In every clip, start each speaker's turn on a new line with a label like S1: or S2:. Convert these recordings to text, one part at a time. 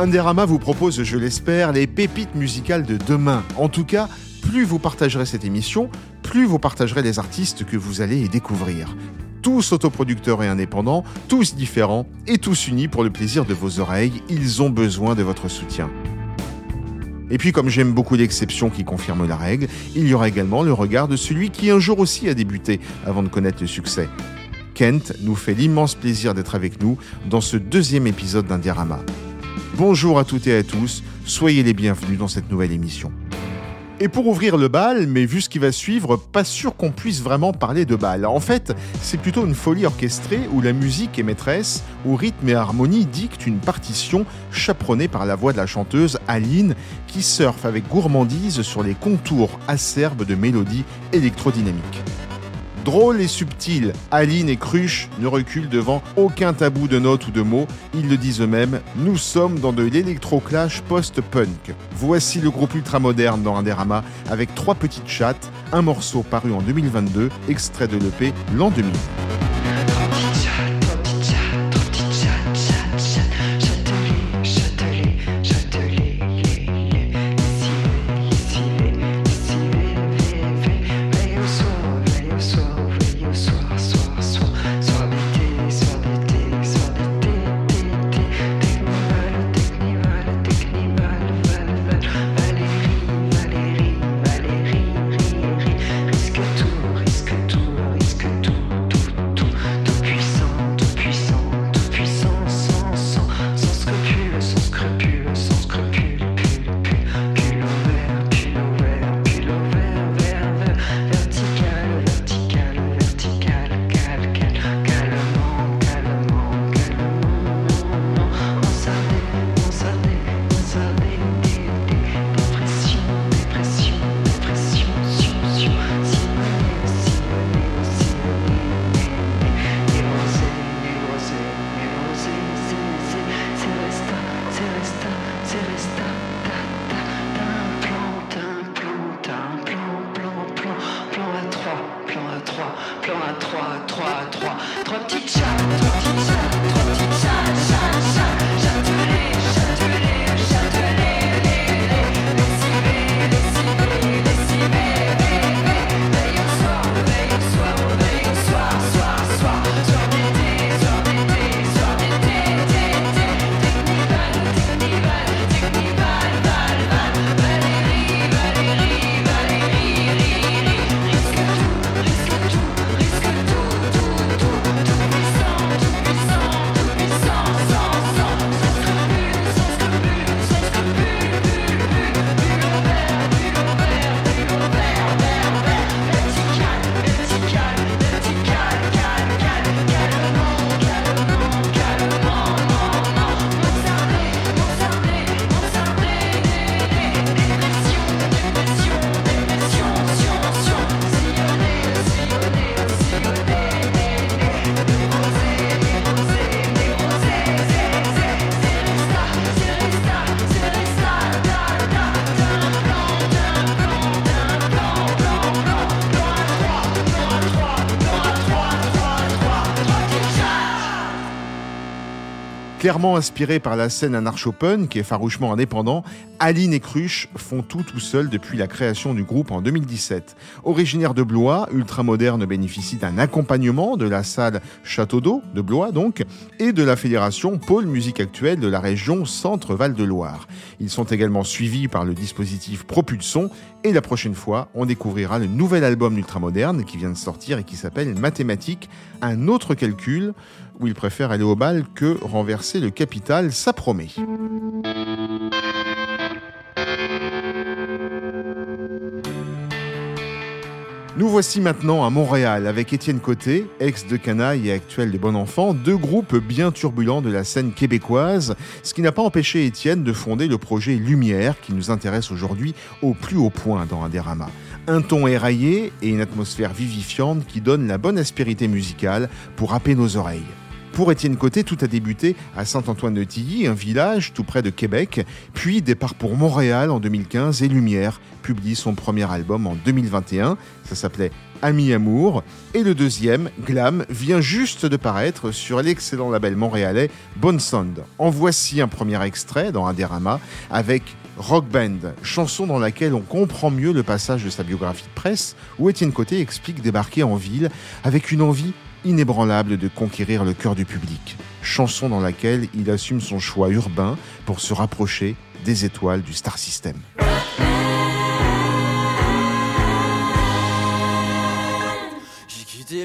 S1: Underama vous propose, je l'espère, les pépites musicales de demain. En tout cas, plus vous partagerez cette émission, plus vous partagerez les artistes que vous allez y découvrir. Tous autoproducteurs et indépendants, tous différents et tous unis pour le plaisir de vos oreilles, ils ont besoin de votre soutien. Et puis comme j'aime beaucoup l'exception qui confirme la règle, il y aura également le regard de celui qui un jour aussi a débuté avant de connaître le succès. Kent nous fait l'immense plaisir d'être avec nous dans ce deuxième épisode d'Indiarama. Bonjour à toutes et à tous, soyez les bienvenus dans cette nouvelle émission. Et pour ouvrir le bal, mais vu ce qui va suivre, pas sûr qu'on puisse vraiment parler de bal. En fait, c'est plutôt une folie orchestrée où la musique est maîtresse, où rythme et harmonie dictent une partition chaperonnée par la voix de la chanteuse Aline, qui surfe avec gourmandise sur les contours acerbes de mélodies électrodynamiques. Drôle et subtil, Aline et Cruche ne reculent devant aucun tabou de notes ou de mots. Ils le disent eux-mêmes, nous sommes dans de l'électroclash post-punk. Voici le groupe ultramoderne dans Indérama avec trois petites chattes, un morceau paru en 2022, extrait de l'EP l'an 2000. Clairement inspiré par la scène anarcho-punk qui est farouchement indépendant, Aline et Cruche font tout tout seuls depuis la création du groupe en 2017. Originaire de Blois, ultramoderne bénéficie d'un accompagnement de la salle Château d'Eau de Blois donc et de la fédération Pôle Musique Actuelle de la région Centre-Val de Loire. Ils sont également suivis par le dispositif Propulson et la prochaine fois, on découvrira le nouvel album d'ultramoderne qui vient de sortir et qui s'appelle Mathématiques, un autre calcul où il préfère aller au bal que renverser le capital, ça promet. Nous voici maintenant à Montréal avec Étienne Côté, ex de Canaille et actuel des Bon Enfants, deux groupes bien turbulents de la scène québécoise, ce qui n'a pas empêché Étienne de fonder le projet Lumière qui nous intéresse aujourd'hui au plus haut point dans Indérama. Un ton éraillé et une atmosphère vivifiante qui donne la bonne aspérité musicale pour happer nos oreilles. Pour Étienne Côté, tout a débuté à Saint-Antoine-de-Tilly, un village tout près de Québec, puis départ pour Montréal en 2015 et Lumière publie son premier album en 2021. Ça s'appelait Ami Amour. Et le deuxième, Glam, vient juste de paraître sur l'excellent label montréalais Bone Sound. En voici un premier extrait dans Adérama avec Rock Band, chanson dans laquelle on comprend mieux le passage de sa biographie de presse, où Étienne Côté explique débarquer en ville avec une envie inébranlable de conquérir le cœur du public. Chanson dans laquelle il assume son choix urbain pour se rapprocher des étoiles du Star System.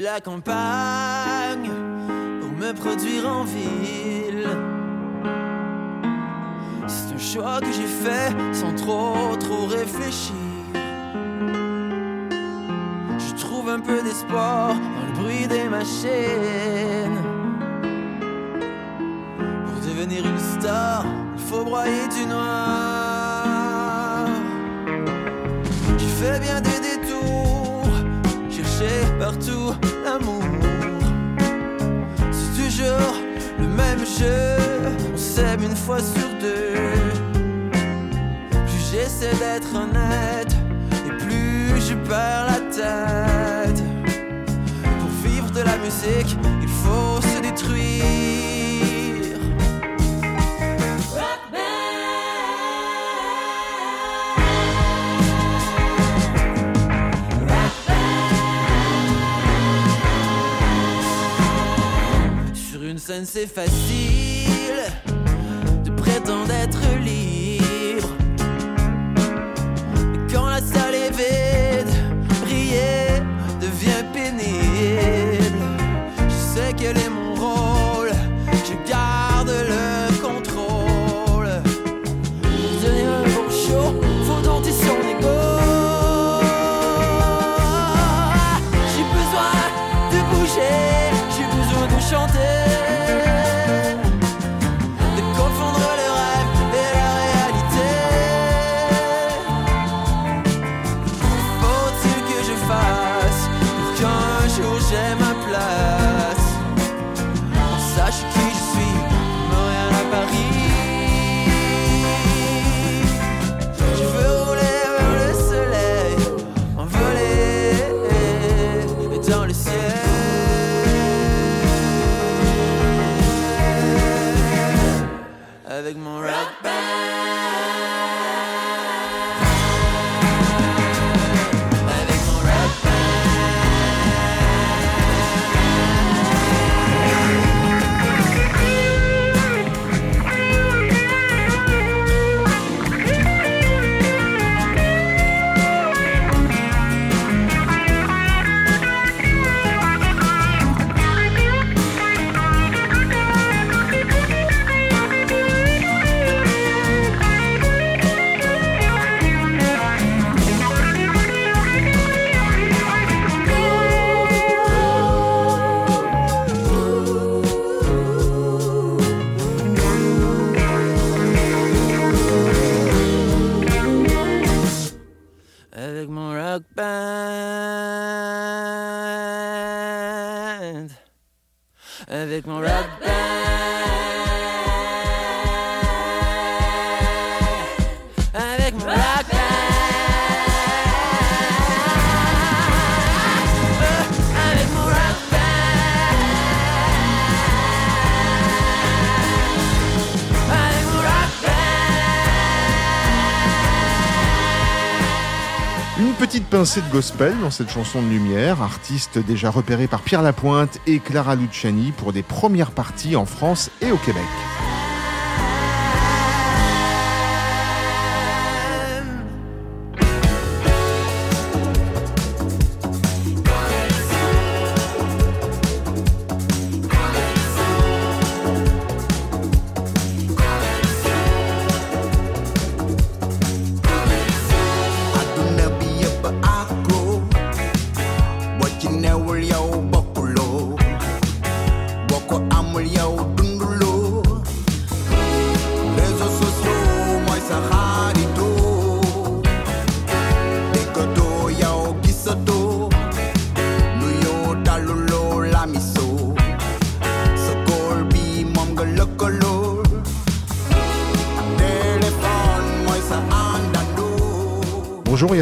S2: la campagne pour me produire en ville. C'est un choix que j'ai fait sans trop, trop réfléchir. Un peu d'espoir dans le bruit des machines. Pour devenir une star, il faut broyer du noir. J'ai fait bien des détours, cherché partout l'amour. C'est toujours le même jeu, on s'aime une fois sur deux. Plus j'essaie d'être honnête, et plus je perds la tête. De la musique, il faut se détruire. c'est facile
S1: pincée de gospel dans cette chanson de lumière, artiste déjà repéré par Pierre Lapointe et Clara Luciani pour des premières parties en France et au Québec.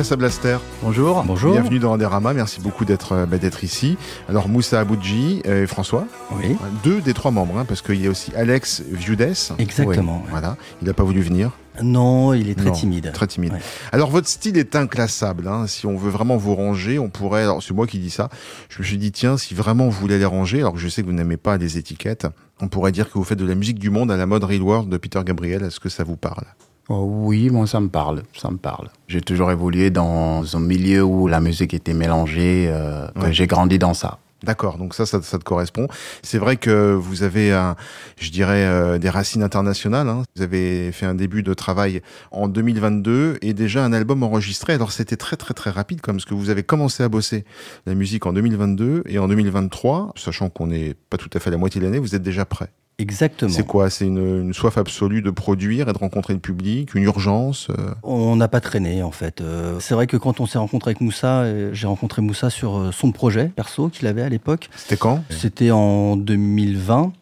S1: Yassa Blaster.
S3: Bonjour. Bonjour.
S1: Bienvenue dans Anderama, merci beaucoup d'être euh, bah, d'être ici. Alors Moussa Aboudji et François,
S3: Oui,
S1: deux des trois membres, hein, parce qu'il y a aussi Alex Viudes.
S3: exactement. ouais.
S1: Voilà, il n'a pas voulu venir.
S3: Non, il est très
S1: Non,
S3: timide.
S1: Très timide.
S3: Ouais.
S1: Alors votre style est inclassable. hein. Si on veut vraiment vous ranger, on pourrait. Alors c'est moi qui dis ça. Je me suis dit tiens, si vraiment vous voulez les ranger, alors que je sais que vous n'aimez pas les étiquettes, on pourrait dire que vous faites de la musique du monde à la mode Real World de Peter Gabriel. Est-ce que ça vous parle?
S4: Oh oui, moi ça me parle, ça me parle. J'ai toujours évolué dans un milieu où la musique était mélangée, euh,
S1: Ouais.
S4: j'ai grandi dans ça.
S1: D'accord, donc ça, ça, ça te correspond. C'est vrai que vous avez, un, je dirais, euh, des racines internationales. hein. Vous avez fait un début de travail en 2022 et déjà un album enregistré. Alors c'était très très très rapide, comme parce que vous avez commencé à bosser la musique en 2022 et en 2023, sachant qu'on n'est pas tout à fait à la moitié de l'année, vous êtes déjà prêt.
S3: Exactement.
S1: C'est quoi? C'est une, une soif absolue de produire et de rencontrer le public, une urgence euh,
S3: On n'a pas traîné en fait. Euh, c'est vrai que quand on s'est rencontré avec Moussa, euh, j'ai rencontré Moussa sur son projet perso qu'il avait à l'époque.
S1: C'était quand?
S3: C'était en 2020,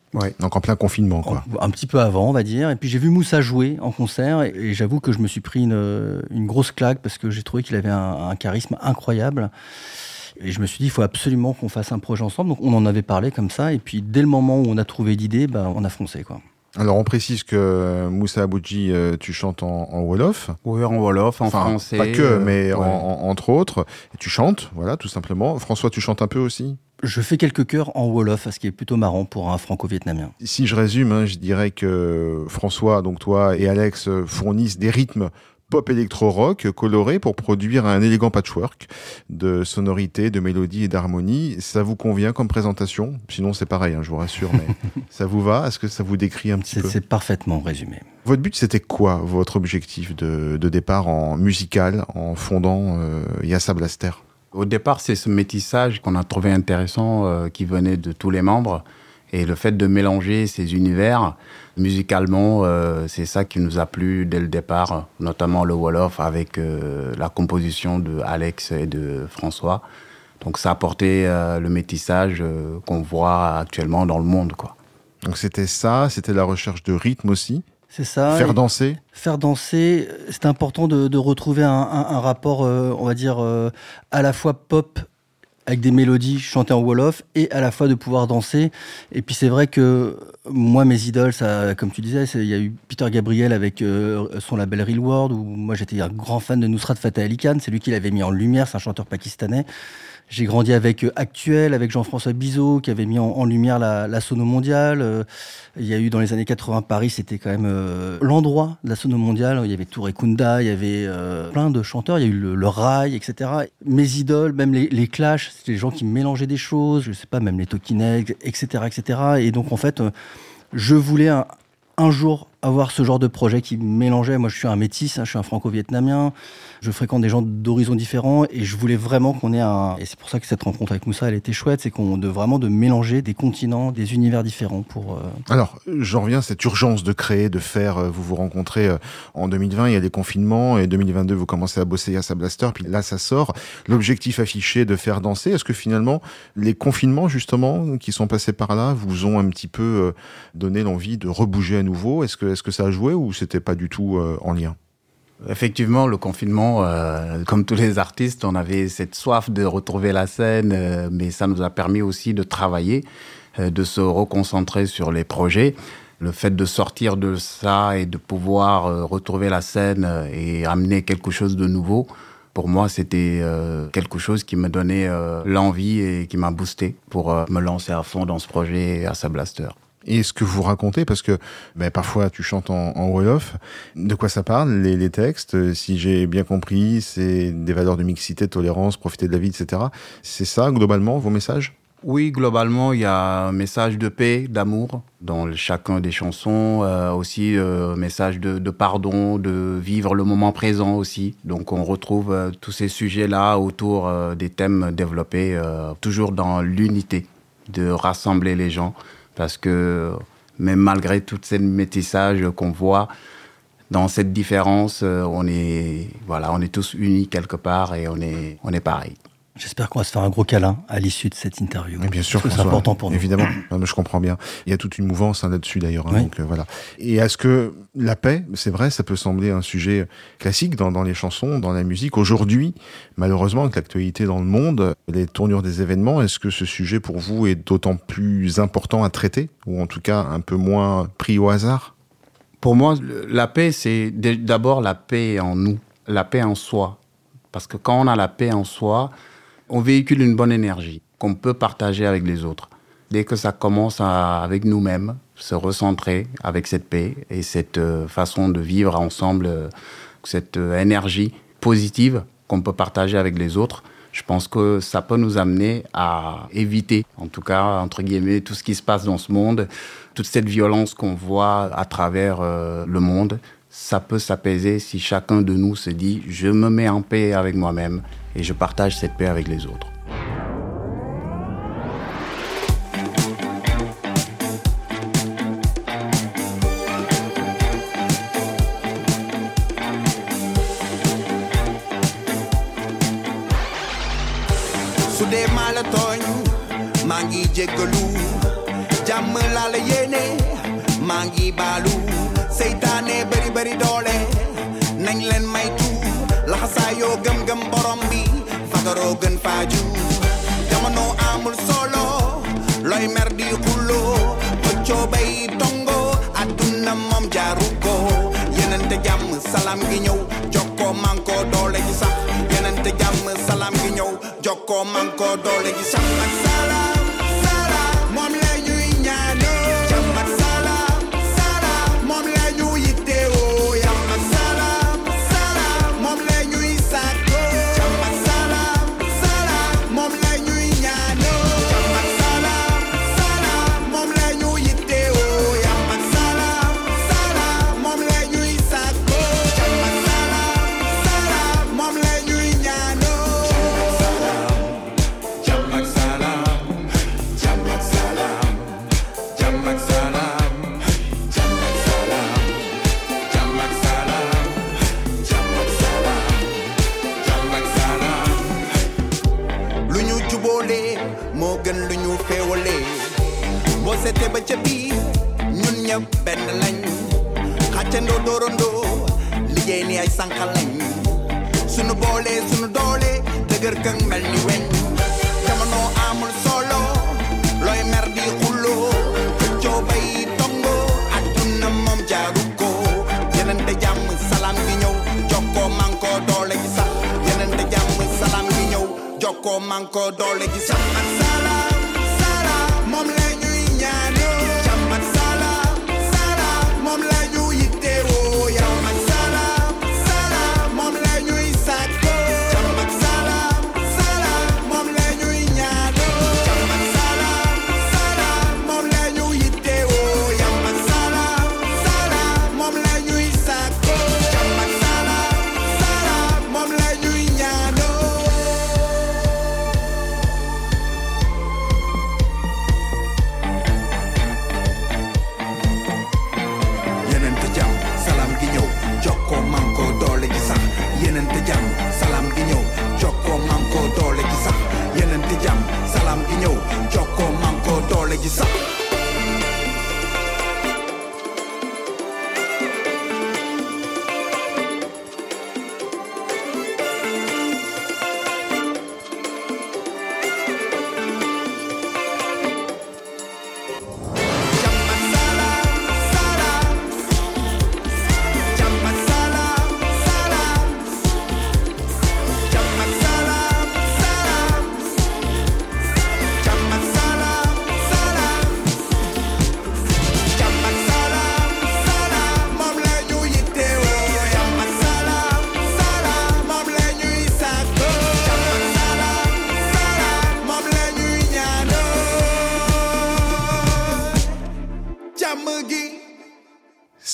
S1: Donc en plein confinement, quoi.
S3: un petit peu avant on va dire. Et puis j'ai vu Moussa jouer en concert et, et j'avoue que je me suis pris une, une grosse claque parce que j'ai trouvé qu'il avait un, un charisme incroyable. Et je me suis dit, il faut absolument qu'on fasse un projet ensemble. Donc on en avait parlé comme ça. Et puis dès le moment où on a trouvé l'idée, bah, on a foncé. Quoi.
S1: Alors on précise que euh, Moussa Aboudji, euh, tu chantes en, en Wolof.
S4: Oui, en Wolof, en
S1: Enfin,
S4: français.
S1: Pas que,
S4: euh,
S1: mais en-
S4: ouais.
S1: en- entre autres. Et tu chantes, voilà, tout simplement. François, tu chantes un peu aussi?
S3: Je fais quelques chœurs en Wolof, ce qui est plutôt marrant pour un franco-vietnamien.
S1: Si je résume, hein, je dirais que François, donc toi et Alex fournissent des rythmes pop électro-rock colorés pour produire un élégant patchwork de sonorités, de mélodies et d'harmonies. Ça vous convient comme présentation? Sinon, c'est pareil, hein, je vous rassure, mais ça vous va? Est-ce que ça vous décrit un petit peu?
S3: c'est parfaitement résumé.
S1: Votre but, c'était quoi, votre objectif de, de départ en musical, en fondant euh, Yassa Blaster?
S4: Au départ, c'est ce métissage qu'on a trouvé intéressant euh, qui venait de tous les membres. Et le fait de mélanger ces univers musicalement, euh, c'est ça qui nous a plu dès le départ, notamment le Wolof avec euh, la composition de Alex et de François. Donc ça a apporté euh, le métissage euh, qu'on voit actuellement dans le monde. Quoi.
S1: Donc c'était ça, c'était la recherche de rythme aussi,
S3: C'est ça.
S1: faire danser.
S3: faire danser, c'est important de, de retrouver un, un- un rapport, euh, on va dire, euh, à la fois pop avec des mélodies chantées en Wolof et à la fois de pouvoir danser. Et puis c'est vrai que moi, mes idoles, ça, comme tu disais, il y a eu Peter Gabriel avec euh, son label Real World, où moi j'étais un grand fan de Nusrat Fateh Ali Khan, c'est lui qui l'avait mis en lumière, c'est un chanteur pakistanais. J'ai grandi avec euh, Actuel, avec Jean-François Bizot, qui avait mis en, lumière la, la sono mondiale. Euh, il y a eu dans les années 80 Paris, c'était quand même euh, l'endroit de la sono mondiale. Il y avait Touré Kunda, il y avait plein de chanteurs, il y a eu le, le Rail, etc. Mes idoles, même les, les Clash, c'était des gens qui mélangeaient des choses, je sais pas, même les Heads, etc., etc. Et donc en fait, je voulais un jour avoir ce genre de projet qui mélangeait. Moi, je suis un métis, hein, je suis un franco-vietnamien. Je fréquente des gens d'horizons différents et je voulais vraiment qu'on ait un. Et c'est pour ça que cette rencontre avec Moussa, elle était chouette, c'est qu'on de vraiment de mélanger des continents, des univers différents pour. euh,
S1: Alors, j'en reviens à cette urgence de créer, de faire. euh, Vous vous rencontrez euh, en 2020, il y a des confinements, et 2022, vous commencez à bosser à sa Blaster, puis là, ça sort. L'objectif affiché de faire danser, est-ce que finalement, les confinements, justement, qui sont passés par là, vous ont un petit peu donné l'envie de rebouger à nouveau? Est-ce que, est-ce que ça a joué ou c'était pas du tout euh, en lien?
S4: Effectivement, le confinement, euh, comme tous les artistes, on avait cette soif de retrouver la scène, euh, mais ça nous a permis aussi de travailler, de se reconcentrer sur les projets. Le fait de sortir de ça et de pouvoir retrouver la scène et amener quelque chose de nouveau, pour moi, c'était quelque chose qui me donnait l'envie et qui m'a boosté pour me lancer à fond dans ce projet à sa Blaster.
S1: Et ce que vous racontez, parce que ben, parfois tu chantes en, en Wolof, de quoi ça parle, les, textes? Euh, Si j'ai bien compris, c'est des valeurs de mixité, de tolérance, profiter de la vie, etc. C'est ça, globalement, vos messages?
S4: Oui, globalement, il y a un message de paix, d'amour dans chacun des chansons. euh, aussi, euh, un message de, pardon, de vivre le moment présent aussi. Donc, on retrouve euh, tous ces sujets-là autour euh, des thèmes développés, euh, toujours dans l'unité, de rassembler les gens. Parce que même malgré tout ces métissages qu'on voit, dans cette différence, euh, on est, voilà, on est tous unis quelque part et on est, on est pareil.
S3: J'espère qu'on va se faire un gros câlin à l'issue de cette interview.
S1: Mais bien sûr,
S3: c'est important pour nous.
S1: Évidemment, Non, mais je comprends bien. Il y a toute une mouvance hein, là-dessus d'ailleurs. hein,
S3: Oui.
S1: donc, euh, voilà. Et est-ce que la paix, c'est vrai, ça peut sembler un sujet classique dans, dans les chansons, dans la musique. Aujourd'hui, malheureusement, avec l'actualité dans le monde, les tournures des événements, est-ce que ce sujet pour vous est d'autant plus important à traiter, ou en tout cas un peu moins pris au hasard?
S4: Pour moi, la paix, c'est d'abord la paix en nous, la paix en soi. Parce que quand on a la paix en soi, on véhicule une bonne énergie qu'on peut partager avec les autres. Dès que ça commence à- avec nous-mêmes, se recentrer avec cette paix et cette euh, façon de vivre ensemble, euh, cette euh, énergie positive qu'on peut partager avec les autres, je pense que ça peut nous amener à éviter, en tout cas, entre guillemets, tout ce qui se passe dans ce monde, toute cette violence qu'on voit à travers le monde. Ça peut s'apaiser si chacun de nous se dit je me mets en paix avec moi-même et je partage cette paix avec les autres.
S5: jéggalu jàmm laa la yéene maa ngi baalu seytaane bari bari doole nañ leen laxasaayoo gëm-gëm borom bi fagaroo gën faaju jamono amul solo mer di bay tongo ko. Yenente gi ñëw manko doole ji sax. Yenente jàmm gi ñëw manko doole sax. Ak seetee ba ca biir ñun ñëpp benn lañ. Xàccandoo dóorandoo liggéey ni ay sànqal lañ. Sunu boolee sunu doole. Dëgër këng mel ni weñ. Jamono amul solo. Looy mer di xulloo. Xëccoo bay tongo adduna moom jaaru ko. Yenente jàmm salaam gi ñëw. Jokkoo manko doole gi sax. Yenente jàmm salaam gi ñëw. Jokkoo manko doole gi sax doole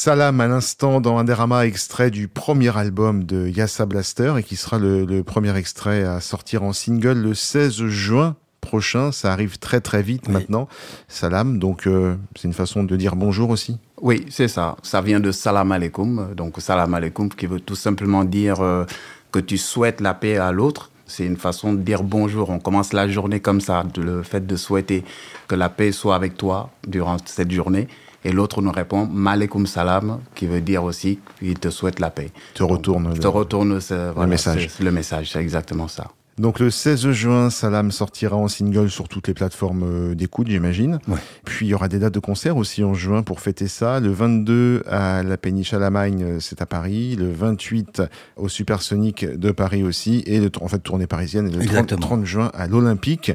S1: Salam à l'instant dans un dérama extrait du premier album de Yassa Blaster et qui sera le, le premier extrait à sortir en single le 16 juin prochain. Ça arrive très très vite
S3: Oui.
S1: maintenant. Salam, donc euh, c'est une façon de dire bonjour aussi.
S4: Oui, c'est ça. Ça vient de salam alaikum. Donc salam alaikum qui veut tout simplement dire euh, que tu souhaites la paix à l'autre. C'est une façon de dire bonjour. On commence la journée comme ça, le fait de souhaiter que la paix soit avec toi durant cette journée. Et l'autre nous répond Malekoum salam, qui veut dire aussi qu'il te souhaite la paix.
S1: Te retourne
S4: Donc,
S1: le-
S4: te retourne ce- voilà,
S1: message.
S4: c'est- Le message, c'est exactement ça.
S1: Donc le 16 juin, Salam sortira en single sur toutes les plateformes euh, d'écoute, j'imagine.
S3: Ouais.
S1: Puis il y aura des dates de concert aussi en juin pour fêter ça. Le 22 à la Péniche à la Magne, euh, c'est à Paris. Le 28 au Supersonic de Paris aussi. Et le, en fait, tournée parisienne. Et le 30,
S3: Exactement.
S1: 30 juin à l'Olympique.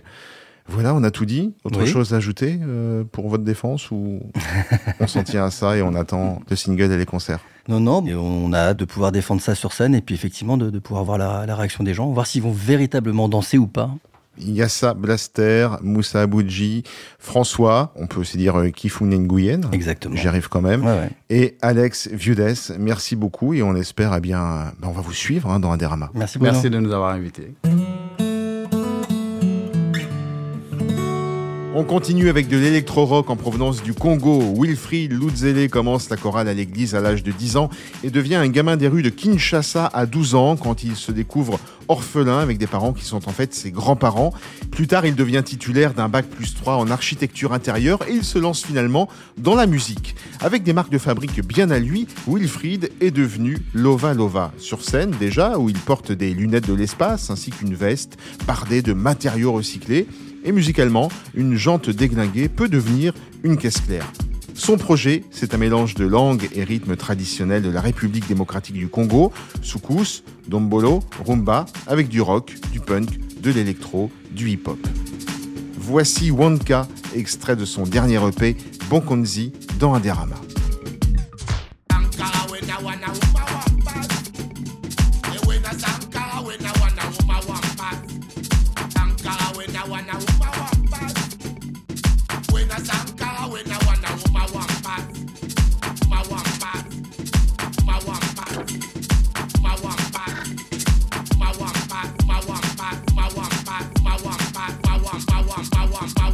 S1: Voilà, on a tout dit. Autre
S3: Oui.
S1: chose à ajouter euh, pour votre défense ou on s'en tient à ça et on attend le single et les concerts?
S3: Non, non, mais on a hâte de pouvoir défendre ça sur scène et puis effectivement de, de pouvoir voir la, la réaction des gens, voir s'ils vont véritablement danser ou pas.
S1: Yassa Blaster, Moussa Aboudji, François, on peut aussi dire euh, Kifune Nguyen.
S3: Exactement.
S1: J'y arrive quand même.
S3: Ouais, ouais.
S1: Et Alex Viudes, merci beaucoup et on espère, eh bien, ben, on va vous suivre hein, dans Indérama.
S3: Merci Bruno.
S4: Merci de nous avoir invités.
S1: On continue avec de l'électro-rock en provenance du Congo. Wilfried Lutzele commence la chorale à l'église à l'âge de 10 ans et devient un gamin des rues de Kinshasa à 12 ans quand il se découvre orphelin avec des parents qui sont en fait ses grands-parents. Plus tard, il devient titulaire d'un bac plus 3 en architecture intérieure et il se lance finalement dans la musique. Avec des marques de fabrique bien à lui, Wilfried est devenu Lova Lova. Sur scène déjà, où il porte des lunettes de l'espace ainsi qu'une veste bardée de matériaux recyclés. Et musicalement, une jante déglinguée peut devenir une caisse claire. Son projet, c'est un mélange de langues et rythmes traditionnels de la République démocratique du Congo, soukous, dombolo, rumba, avec du rock, du punk, de l'électro, du hip-hop. Voici Wonka, extrait de son dernier EP, Bonkonzi, dans Indérama.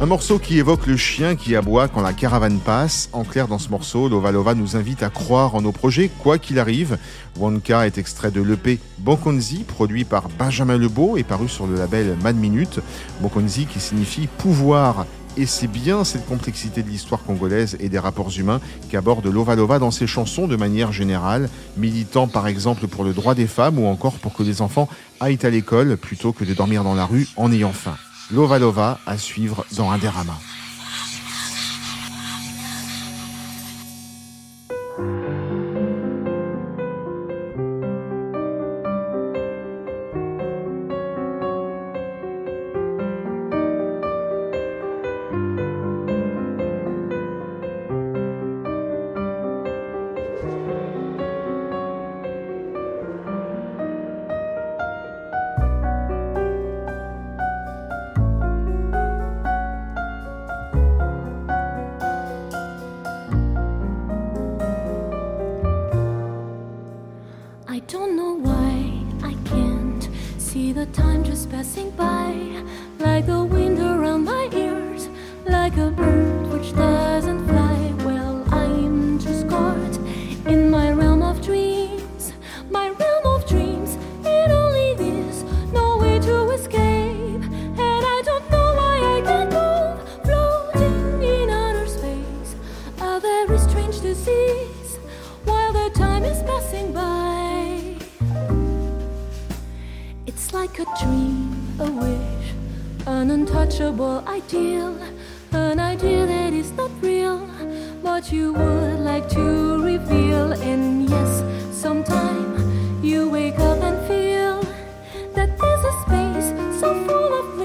S1: Un morceau qui évoque le chien qui aboie quand la caravane passe. En clair, dans ce morceau, Lova Lova nous invite à croire en nos projets, quoi qu'il arrive. Wonka est extrait de l'EP Bonkonzi, produit par Benjamin Lebeau et paru sur le label Mad Minute. Bonkonzi qui signifie pouvoir. Et c'est bien cette complexité de l'histoire congolaise et des rapports humains qu'aborde Lova Lova dans ses chansons de manière générale, militant par exemple pour le droit des femmes ou encore pour que les enfants aillent à l'école plutôt que de dormir dans la rue en ayant faim. Lova Lova à suivre dans Indérama.
S6: untouchable ideal, an ideal that is not real, but you would like to reveal. And yes, sometime you wake up and feel that there's a space so full of.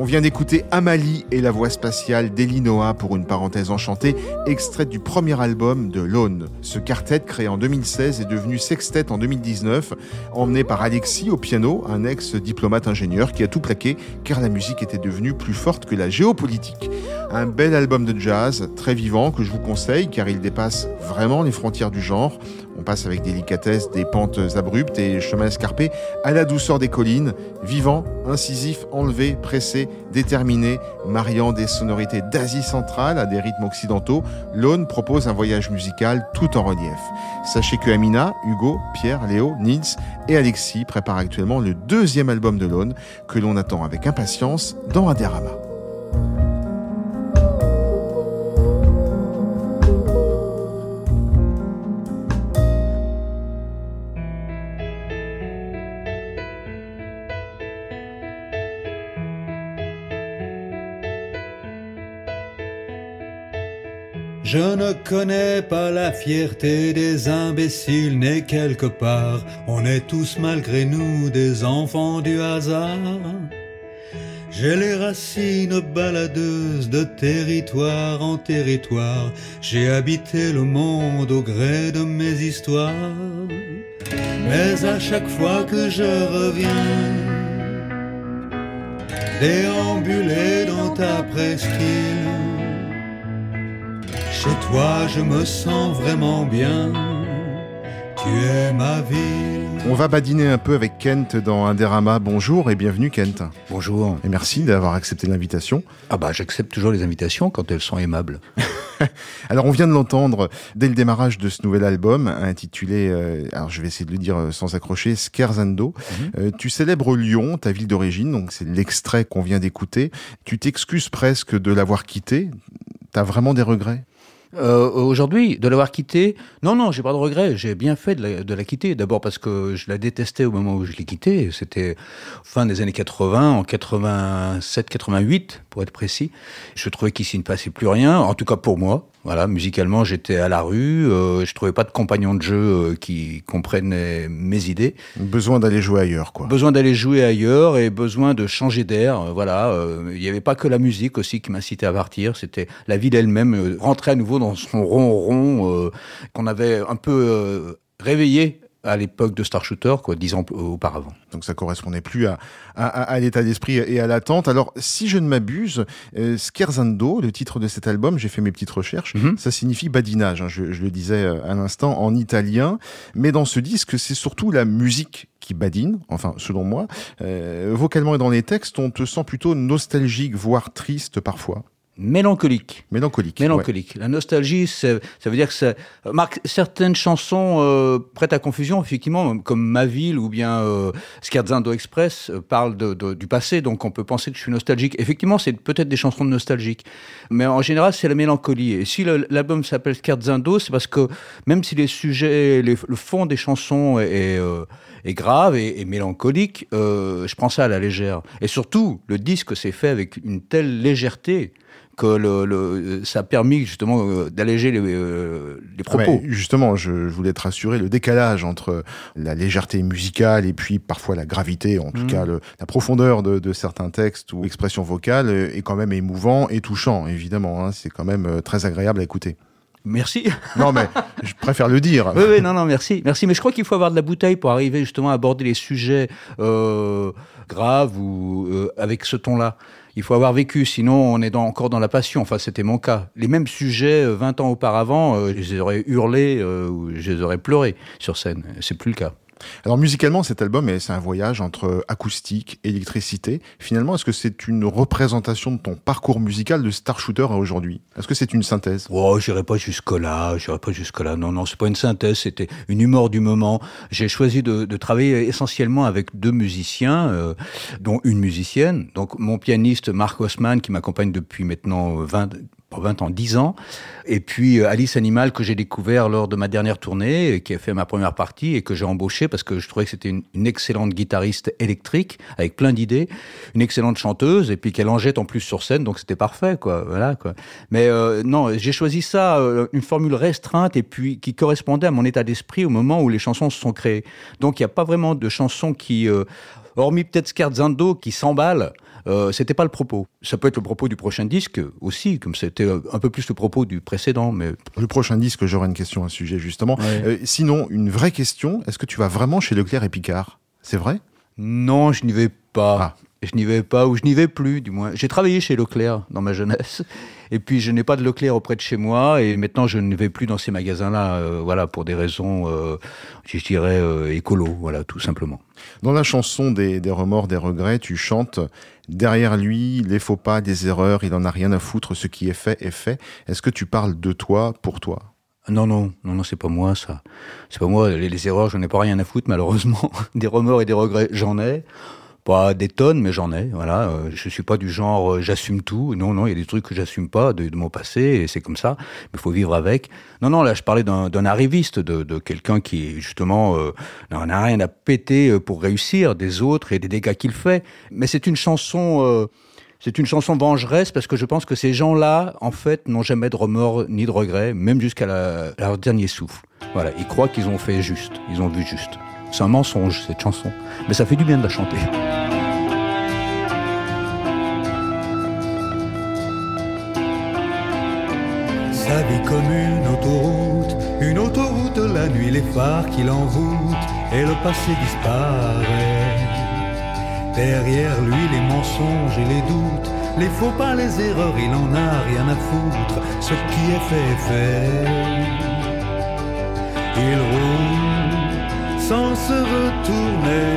S1: On vient d'écouter Amalie et la voix spatiale d'Elinoa pour une parenthèse enchantée, extraite du premier album de Lone. Ce quartet, créé en 2016, est devenu sextet en 2019, emmené par Alexis au piano, un ex-diplomate ingénieur qui a tout plaqué car la musique était devenue plus forte que la géopolitique. Un bel album de jazz, très vivant, que je vous conseille car il dépasse vraiment les frontières du genre. On passe avec délicatesse des pentes abruptes et chemins escarpés à la douceur des collines, vivant, incisif, enlevé, pressé, déterminé, mariant des sonorités d'Asie centrale à des rythmes occidentaux, Lone propose un voyage musical tout en relief. Sachez que Amina, Hugo, Pierre, Léo, Nils et Alexis préparent actuellement le deuxième album de Lone que l'on attend avec impatience dans Adérama.
S7: Je ne connais pas la fierté des imbéciles nés quelque part. On est tous malgré nous des enfants du hasard. J'ai les racines baladeuses de territoire en territoire. J'ai habité le monde au gré de mes histoires. Mais à chaque fois que je reviens, déambuler dans ta presqu'île, chez toi, je me sens vraiment bien. Tu es ma ville.
S1: On va badiner un peu avec Kent dans Indérama. Bonjour et bienvenue Kent.
S8: Bonjour.
S1: Et merci d'avoir accepté l'invitation.
S8: Ah bah j'accepte toujours les invitations quand elles sont aimables.
S1: Alors on vient de l'entendre dès le démarrage de ce nouvel album intitulé, euh, alors je vais essayer de le dire euh, sans accrocher, Scherzando. Euh, tu célèbres Lyon, ta ville d'origine, donc c'est l'extrait qu'on vient d'écouter. Tu t'excuses presque de l'avoir quitté. T'as vraiment des regrets?
S8: Euh, Aujourd'hui, de l'avoir quitté, non, non, j'ai pas de regret. J'ai bien fait de la, de la quitter. D'abord parce que je la détestais au moment où je l'ai quittée. C'était fin des années 80, en 87-88 pour être précis. Je trouvais qu'ici ne passait plus rien, en tout cas pour moi. Voilà, musicalement, j'étais à la rue. Euh, je trouvais pas de compagnon de jeu euh, qui comprenaient mes idées.
S1: Besoin d'aller jouer ailleurs, quoi.
S8: Besoin d'aller jouer ailleurs et besoin de changer d'air. euh, Voilà, euh, il n'y avait pas que la musique aussi qui m'incitait à partir. C'était la ville elle-même euh, rentrer à nouveau dans son ronron euh, qu'on avait un peu euh, réveillé à l'époque de Star Shooter, quoi, dix ans auparavant.
S1: Donc ça correspondait plus à, à, à- l'état d'esprit et à l'attente. Alors, si je ne m'abuse, euh, Scherzando, le titre de cet album, j'ai fait mes petites recherches,
S8: Mhm.
S1: ça signifie badinage, hein, je, je le disais euh, à l'instant, en italien. Mais dans ce disque, c'est surtout la musique qui badine, enfin, selon moi. Euh, vocalement et dans les textes, on te sent plutôt nostalgique, voire triste parfois.
S8: Mélancolique.
S1: Mélancolique.
S8: Mélancolique. La nostalgie, ça veut dire que ça marque certaines chansons euh, prêtes à confusion, effectivement, comme Ma ville ou bien euh, Scherzando Express euh, parlent de, de- du passé, donc on peut penser que je suis nostalgique. Effectivement, c'est peut-être des chansons de nostalgique, mais en général, c'est la mélancolie. Et si l'album s'appelle Scherzando, c'est parce que même si les sujets, les- le fond des chansons est, est, euh, est grave et, et mélancolique, euh, je prends ça à la légère. Et surtout, le disque s'est fait avec une telle légèreté que le, le- ça a permis justement euh, d'alléger les, euh, les
S1: mais
S8: propos.
S1: justement, je voulais te rassurer, le décalage entre la légèreté musicale et puis parfois la gravité, en tout
S8: Mhm.
S1: cas le- la profondeur de, de certains textes ou expressions vocales euh, est quand même émouvant et touchant, évidemment. hein. c'est quand même très agréable à écouter.
S8: Merci.
S1: Non, mais je préfère le dire.
S8: oui, oui, non, non, merci. Merci. Mais je crois qu'il faut avoir de la bouteille pour arriver justement à aborder les sujets euh, graves ou euh, avec ce ton-là. Il faut avoir vécu, sinon on est dans- encore dans la passion. Enfin, c'était mon cas. Les mêmes sujets, euh, 20 ans auparavant, euh, je les aurais hurlés euh, ou je les aurais pleurés sur scène. C'est plus le cas.
S1: Alors musicalement, cet album, c'est un voyage entre acoustique, électricité. Finalement, est-ce que c'est une représentation de ton parcours musical de Star Shooter à aujourd'hui? Est-ce que c'est une synthèse?
S8: Oh, j'irai pas jusque-là, j'irai pas jusque-là. Non, non, c'est pas une synthèse, c'était une humeur du moment. J'ai choisi de, travailler essentiellement avec deux musiciens, euh, dont une musicienne. Donc, mon pianiste Marc Haussmann, qui m'accompagne depuis maintenant 20, pas 20 ans, 10 ans. Et puis euh, Alice Animal que j'ai découvert lors de ma dernière tournée, et qui a fait ma première partie et que j'ai embauché parce que je trouvais que c'était une, une excellente guitariste électrique avec plein d'idées, une excellente chanteuse et puis qu'elle en jette en plus sur scène, donc c'était parfait quoi. Voilà quoi. Mais euh, non, j'ai choisi ça, euh, une formule restreinte et puis qui correspondait à mon état d'esprit au moment où les chansons se sont créées. Donc il n'y a pas vraiment de chansons qui, euh, hormis peut-être Scherzando qui s'emballe. Euh, c'était pas le propos. Ça peut être le propos du prochain disque aussi, comme c'était euh, un peu plus le propos du précédent, mais
S1: Le prochain disque, j'aurai une question à ce sujet justement.
S8: Ouais.
S1: Euh, sinon, une vraie question, est-ce que tu vas vraiment chez Leclerc et Picard? C'est vrai?
S8: Non, je n'y vais pas.
S1: Ah.
S8: Je n'y vais pas, ou je n'y vais plus, du moins. J'ai travaillé chez Leclerc dans ma jeunesse, et puis je n'ai pas de Leclerc auprès de chez moi, et maintenant je ne vais plus dans ces magasins-là, euh, voilà, pour des raisons, euh, je dirais, euh, écolo, voilà, tout simplement.
S1: Dans la chanson des, des remords, des regrets, tu chantes Derrière lui, les faux pas, des erreurs, il en a rien à foutre, ce qui est fait est fait. Est-ce que tu parles de toi pour toi?
S8: Non, non, non, non, c'est pas moi, ça. C'est pas moi. Les, les erreurs, j'en ai pas rien à foutre, malheureusement. Des remords et des regrets, j'en ai. Des tonnes, mais j'en ai. Voilà. Euh, je suis pas du genre, euh, j'assume tout. Non, non, il y a des trucs que j'assume pas de, mon passé, et c'est comme ça. Il faut vivre avec. Non, non, là, je parlais d'un arriviste, de, quelqu'un qui, justement, euh, n'en rien à péter euh, pour réussir des autres et des dégâts qu'il fait. Mais c'est une chanson. c'est une chanson vengeresse parce que je pense que ces gens-là, en fait, n'ont jamais de remords ni de regrets, même jusqu'à leur dernier souffle. Voilà, ils croient qu'ils ont fait juste, ils ont vu juste. C'est un mensonge, cette chanson. Mais ça fait du bien de la chanter.
S7: Les phares qui l'envoûtent, et le passé disparaît. Derrière lui, les mensonges et les doutes, les faux pas, les erreurs, il en a rien à foutre. Ce qui est fait est fait. Il roule sans se retourner,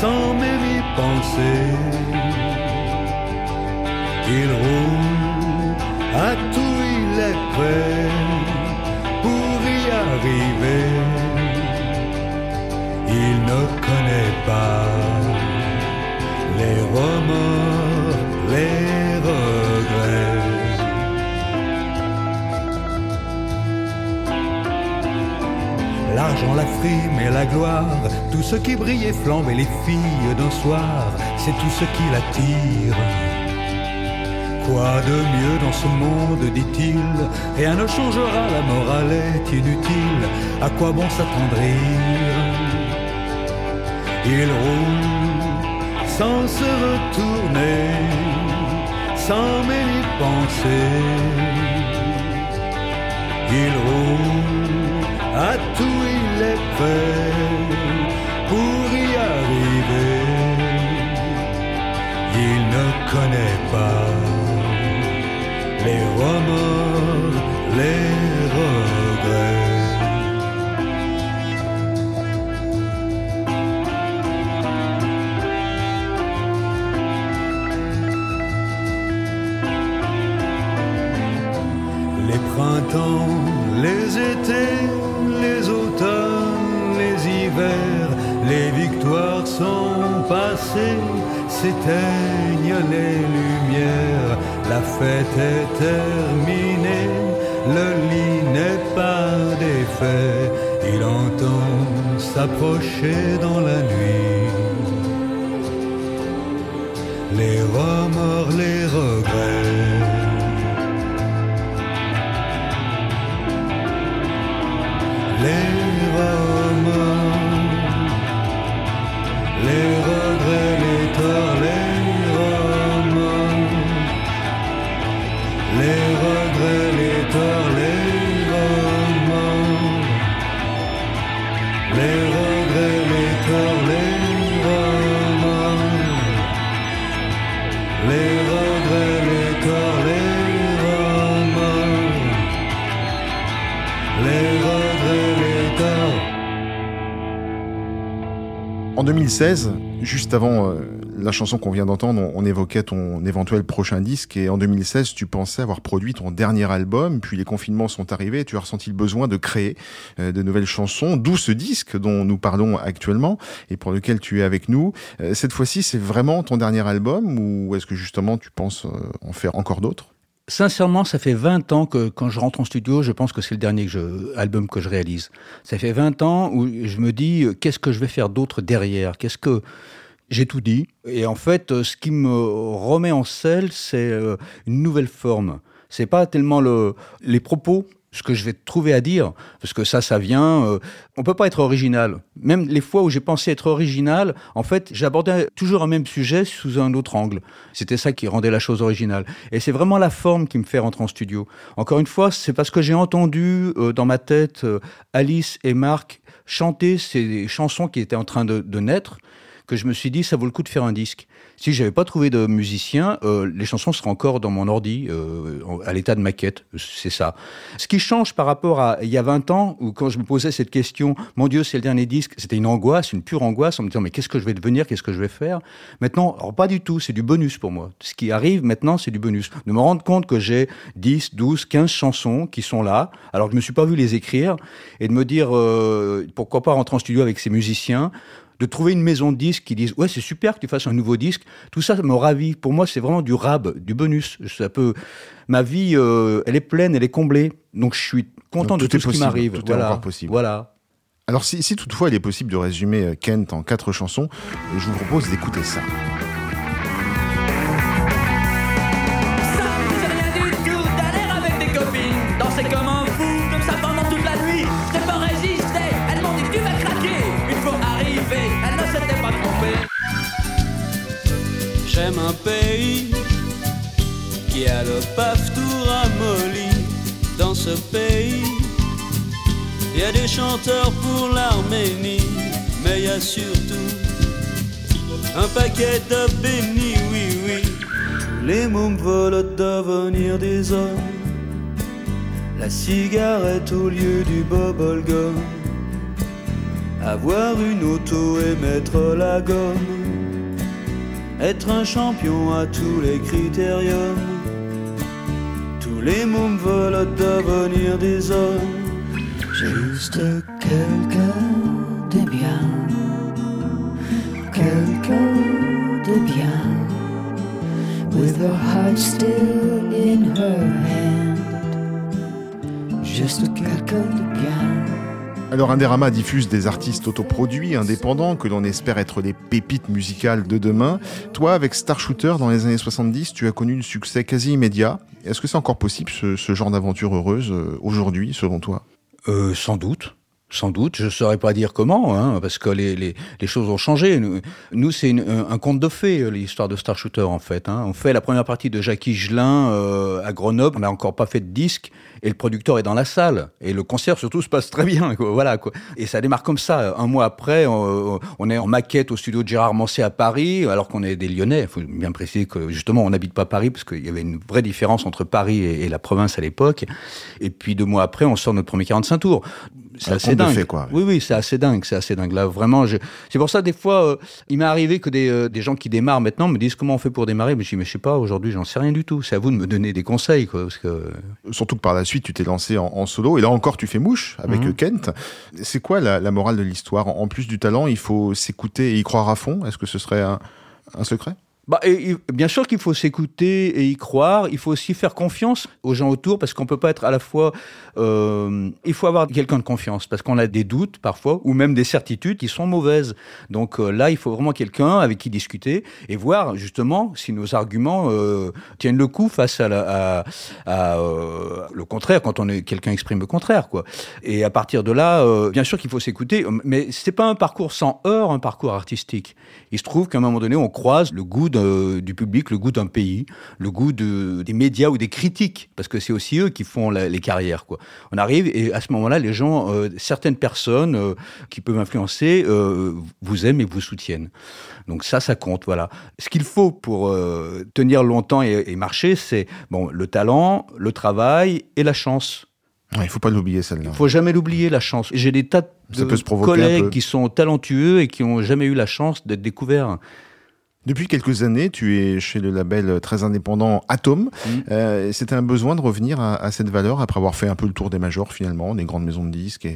S7: sans même y penser. Il roule à tout, il est prêt Il ne connaît pas les remords, les regrets. L'argent, la frime et la gloire, tout ce qui brille et flambe et les filles d'un soir, c'est tout ce qui l'attire. Quoi de mieux dans ce monde, dit-il Rien ne changera, la morale est inutile. À quoi bon s'attendrir? Il roule sans se retourner, sans même penser. Il roule, à tout il est prêt pour y arriver. Il ne connaît pas les remords, les regrets. Les printemps, les étés, les automnes, les hivers, les victoires sont passées, la fête est terminée, le lit n'est pas défait, il entend s'approcher dans la nuit.
S1: 2016, juste avant euh, la chanson qu'on vient d'entendre, on, on évoquait ton éventuel prochain disque et en 2016, tu pensais avoir produit ton dernier album, puis les confinements sont arrivés et tu as ressenti le besoin de créer euh, de nouvelles chansons, d'où ce disque dont nous parlons actuellement et pour lequel tu es avec nous. Euh, cette fois-ci, c'est vraiment ton dernier album ou est-ce que justement tu penses euh, en faire encore d'autres?
S8: Sincèrement, ça fait 20 ans que quand je rentre en studio, je pense que c'est le dernier album que je réalise. Ça fait 20 ans où je me dis euh, qu'est-ce que je vais faire d'autre derrière? Qu'est-ce que j'ai tout dit? Et en fait euh, ce qui me remet en selle c'est euh, une nouvelle forme. C'est pas tellement le les propos ce que je vais trouver à dire, parce que ça, ça vient. euh, on peut pas être original. Même les fois où j'ai pensé être original, en fait, j'abordais toujours un même sujet sous un autre angle. C'était ça qui rendait la chose originale. Et c'est vraiment la forme qui me fait rentrer en studio. Encore une fois, c'est parce que j'ai entendu euh, dans ma tête euh, Alice et Marc chanter ces chansons qui étaient en train de, de naître que je me suis dit ça vaut le coup de faire un disque. Si j'avais pas trouvé de musicien, euh, les chansons seraient encore dans mon ordi euh, à l'état de maquette. C'est ça. Ce qui change par rapport à il y a 20 ans où quand je me posais cette question, mon Dieu, c'est le dernier disque, c'était une angoisse, une pure angoisse en me disant mais qu'est-ce que je vais devenir, qu'est-ce que je vais faire? Maintenant, alors pas du tout, c'est du bonus pour moi. Ce qui arrive maintenant, c'est du bonus. De me rendre compte que j'ai 10, 12, 15 chansons qui sont là, alors que je me suis pas vu les écrire et de me dire euh, pourquoi pas rentrer en studio avec ces musiciens? De trouver une maison de disques qui disent ouais c'est super que tu fasses un nouveau disque. Tout ça me ravit. Pour moi c'est vraiment du rab du bonus. Ça peut ma vie euh, elle est pleine elle est comblée. Donc je suis content
S1: Donc,
S8: de
S1: tout
S8: tout
S1: est
S8: ce qui m'arrive.
S1: Tout est
S8: voilà.
S1: encore possible.
S8: voilà.
S1: Alors, si, si toutefois il est possible de résumer euh, Kent en quatre chansons, je vous propose d'écouter. Ça
S2: qui a le paf tout ramolli Dans ce pays, il y a des chanteurs pour l'Arménie Mais il y a surtout un paquet de bénis, oui, oui les mômes veulent devenir des hommes. La cigarette au lieu du bubblegum. Avoir une auto et mettre la gomme. Être un champion à tous les critériums. Les mômes veulent devenir des hommes.
S9: Juste quelqu'un de bien, quelqu'un de bien, with her heart still in her hand. Juste quelqu'un de bien.
S1: Alors Indérama diffuse des artistes autoproduits, indépendants, que l'on espère être les pépites musicales de demain. Toi, avec Star Shooter, dans les années 70, tu as connu un succès quasi immédiat. Est-ce que c'est encore possible, ce, genre d'aventure heureuse, euh, aujourd'hui, selon toi?
S8: Euh, sans doute. Sans doute, je ne saurais pas dire comment, hein, parce que les, les, les choses ont changé. Nous, nous c'est un, conte de fées, euh, l'histoire de Star Shooter, en fait. Hein. On fait la première partie de Jackie Gelin euh, à Grenoble, on n'a encore pas fait de disque, et le producteur est dans la salle. Et le concert, surtout, se passe très bien. Quoi, voilà, quoi. Et ça démarre comme ça. Un mois après, on, est en maquette au studio de Gérard Mancé à Paris, alors qu'on est des Lyonnais. Il faut bien préciser que, justement, on n'habite pas Paris, parce qu'il y avait une vraie différence entre Paris et, et la province à l'époque. Et puis, deux mois après, on sort notre premier 45 tours. C'est assez dingue.
S1: quoi.
S8: Oui, oui, c'est assez dingue, c'est assez dingue. Là, vraiment, je... c'est pour ça, des fois, euh, il m'est arrivé que des, euh, des gens qui démarrent maintenant me disent comment on fait pour démarrer. Mais je dis, mais je sais pas, aujourd'hui, j'en sais rien du tout. C'est à vous de me donner des conseils, quoi. Parce que...
S1: Surtout que par la suite, tu t'es lancé en, en solo, et là encore, tu fais mouche avec
S8: Mhm.
S1: euh, Kent. C'est quoi la, la morale de l'histoire? En plus du talent, il faut s'écouter et y croire à fond? Est-ce que ce serait un, un secret?
S8: Bah, bien sûr qu'il faut s'écouter et y croire. Il faut aussi faire confiance aux gens autour parce qu'on peut pas être à la fois. euh, il faut avoir quelqu'un de confiance parce qu'on a des doutes parfois ou même des certitudes qui sont mauvaises. Donc euh, là, il faut vraiment quelqu'un avec qui discuter et voir justement si nos arguments euh, tiennent le coup face à, la, à, à, euh, le contraire quand on est quelqu'un exprime le contraire quoi. Et à partir de là, euh, bien sûr qu'il faut s'écouter, mais c'est pas un parcours sans heurts, un parcours artistique. Il se trouve qu'à un moment donné, on croise le goût du public, le goût d'un pays, le goût de, des médias ou des critiques, parce que c'est aussi eux qui font les carrières. Quoi. On arrive et à ce moment-là, les gens, euh, certaines personnes euh, qui peuvent influencer, euh, vous aiment et vous soutiennent. Donc ça, ça compte. Voilà. Ce qu'il faut pour tenir longtemps et, et marcher, c'est bon le talent, le travail et la chance.
S1: Il ne faut pas l'oublier, celle-là.
S8: Il faut jamais l'oublier, la chance. J'ai des tas de collègues qui sont talentueux et qui ont jamais eu la chance d'être découverts.
S1: Depuis quelques années, tu es chez le label très indépendant Atom.
S8: Mhm.
S1: Euh, C'était un besoin de revenir à, à cette valeur après avoir fait un peu le tour des majors finalement, des grandes maisons de disques.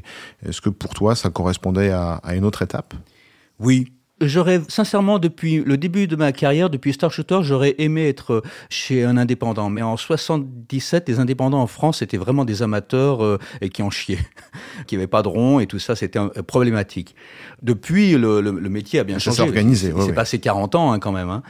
S1: Est-ce que pour toi, ça correspondait à, à une autre étape?
S8: Oui, J'aurais, sincèrement, depuis le début de ma carrière, depuis Star Shooter, j'aurais aimé être chez un indépendant. Mais en 77, les indépendants en France, c'était vraiment des amateurs euh, et qui en chiaient, qui n'avaient pas de rond et tout ça, c'était un- problématique. Depuis, le, le- le métier a bien changé.
S1: organisé, ouais, ouais.
S8: passé 40 ans hein, quand même. hein.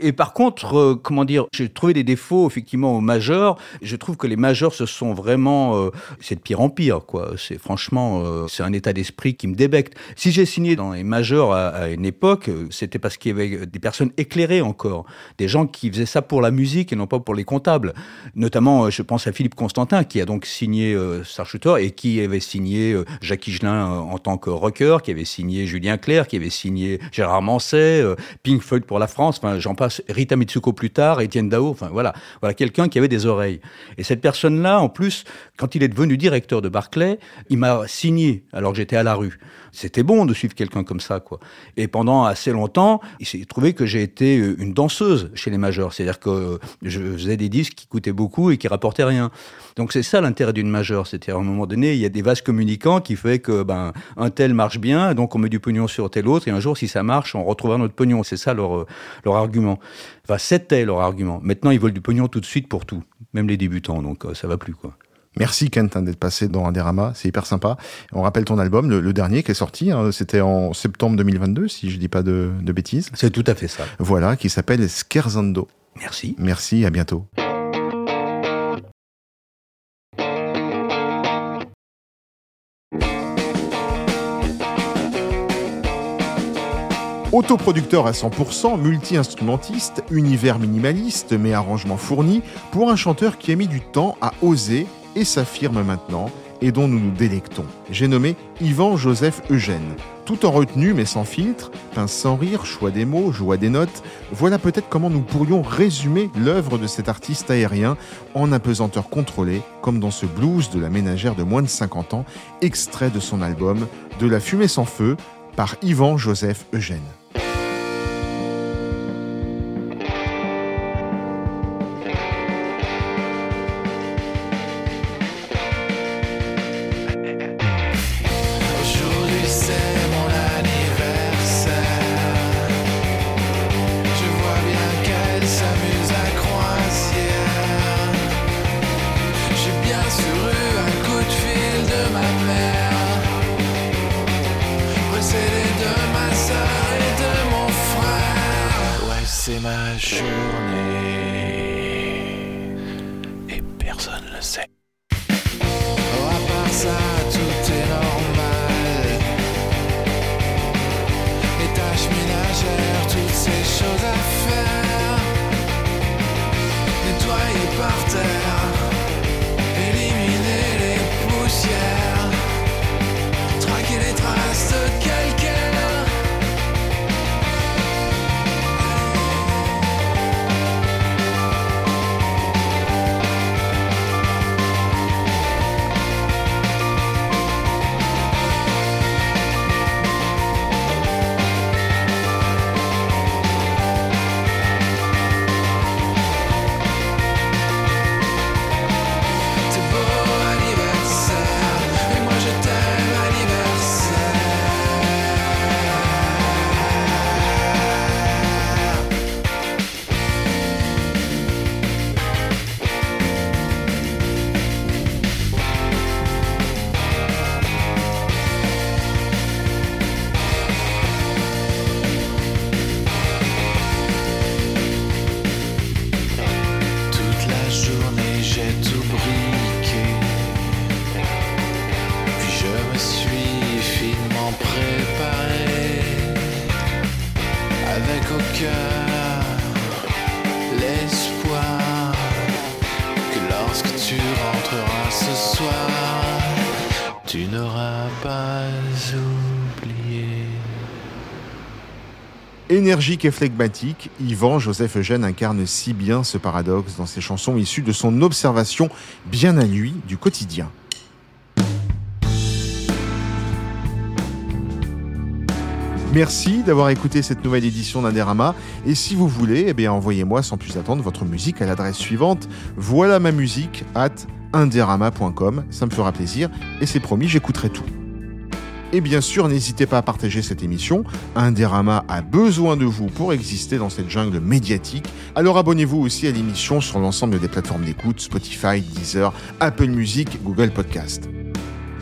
S8: Et par contre, euh, comment dire, j'ai trouvé des défauts effectivement aux majeurs. Je trouve que les majeurs se sont vraiment, euh, c'est de pire en pire quoi. C'est franchement, euh, c'est un état d'esprit qui me débecte. Si j'ai signé dans les majeurs à, à une époque, euh, c'était parce qu'il y avait des personnes éclairées encore, des gens qui faisaient ça pour la musique et non pas pour les comptables. Notamment, je pense à Philippe Constantin qui a donc signé Star Shooter et qui avait signé Jacques Higelin en tant que rocker, qui avait signé Julien Clerc, qui avait signé Gérard Manset, euh, Pink Floyd pour la France, j'en passe, Rita Mitsuko plus tard, Étienne Dao, voilà, voilà quelqu'un qui avait des oreilles. Et cette personne-là, en plus, quand il est devenu directeur de Barclay, il m'a signé alors que j'étais à la rue. C'était bon de suivre quelqu'un comme ça, quoi. Et pendant assez longtemps, il s'est trouvé que j'ai été euh, une danseuse chez les majeurs, c'est-à-dire que euh, je faisais des disques qui coûtaient beaucoup et qui rapportaient rien. Donc c'est ça l'intérêt d'une majeure, c'est-à-dire à un moment donné, il y a des vases communicants qui fait que ben un tel marche bien, donc on met du pognon sur tel autre, et un jour si ça marche, on retrouvera notre pognon. C'est ça leur euh, leur argument. Enfin c'était leur argument. Maintenant ils veulent du pognon tout de suite pour tout, même les débutants, donc ça va plus quoi.
S1: Merci Kent hein, d'être passé dans Indérama, c'est hyper sympa. On rappelle ton album, le, le dernier qui est sorti, hein, c'était en septembre 2022, si je dis pas de, de bêtises.
S8: C'est tout à fait ça.
S1: Voilà, qui s'appelle Scherzando.
S8: Merci.
S1: Merci, à bientôt. Autoproducteur à 100%, multi-instrumentiste, univers minimaliste mais arrangement fourni, pour un chanteur qui a mis du temps à oser et s'affirme maintenant et dont nous nous délectons. J'ai nommé Yvan Joseph Eugène. Tout en retenue mais sans filtre, pince sans rire, choix des mots, joie des notes, voilà peut-être comment nous pourrions résumer l'œuvre de cet artiste aérien en apesanteur contrôlée, comme dans ce blues de la ménagère de moins de 50 ans, extrait de son album De la fumée sans feu par Yvan Joseph Eugène.
S2: Ma journée Avec au cœur l'espoir Que lorsque tu rentreras ce soir Tu n'auras pas oublié
S1: Énergique et flegmatique, Yvan Joseph Eugène incarne si bien ce paradoxe dans ses chansons issues de son observation bien à lui du quotidien. Merci d'avoir écouté cette nouvelle édition d'Indérama. Et si vous voulez, eh envoyez-moi sans plus attendre votre musique à l'adresse suivante voilà ma musique at inderama.com. Ça me fera plaisir et c'est promis, j'écouterai tout. Et bien sûr, n'hésitez pas à partager cette émission. Indérama a besoin de vous pour exister dans cette jungle médiatique. Alors abonnez-vous aussi à l'émission sur l'ensemble des plateformes d'écoute, Spotify, Deezer, Apple Music, Google Podcast.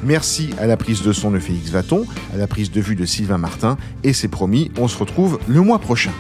S1: Merci à la prise de son de Félix Vaton, à la prise de vue de Sylvain Martin, et c'est promis, on se retrouve le mois prochain.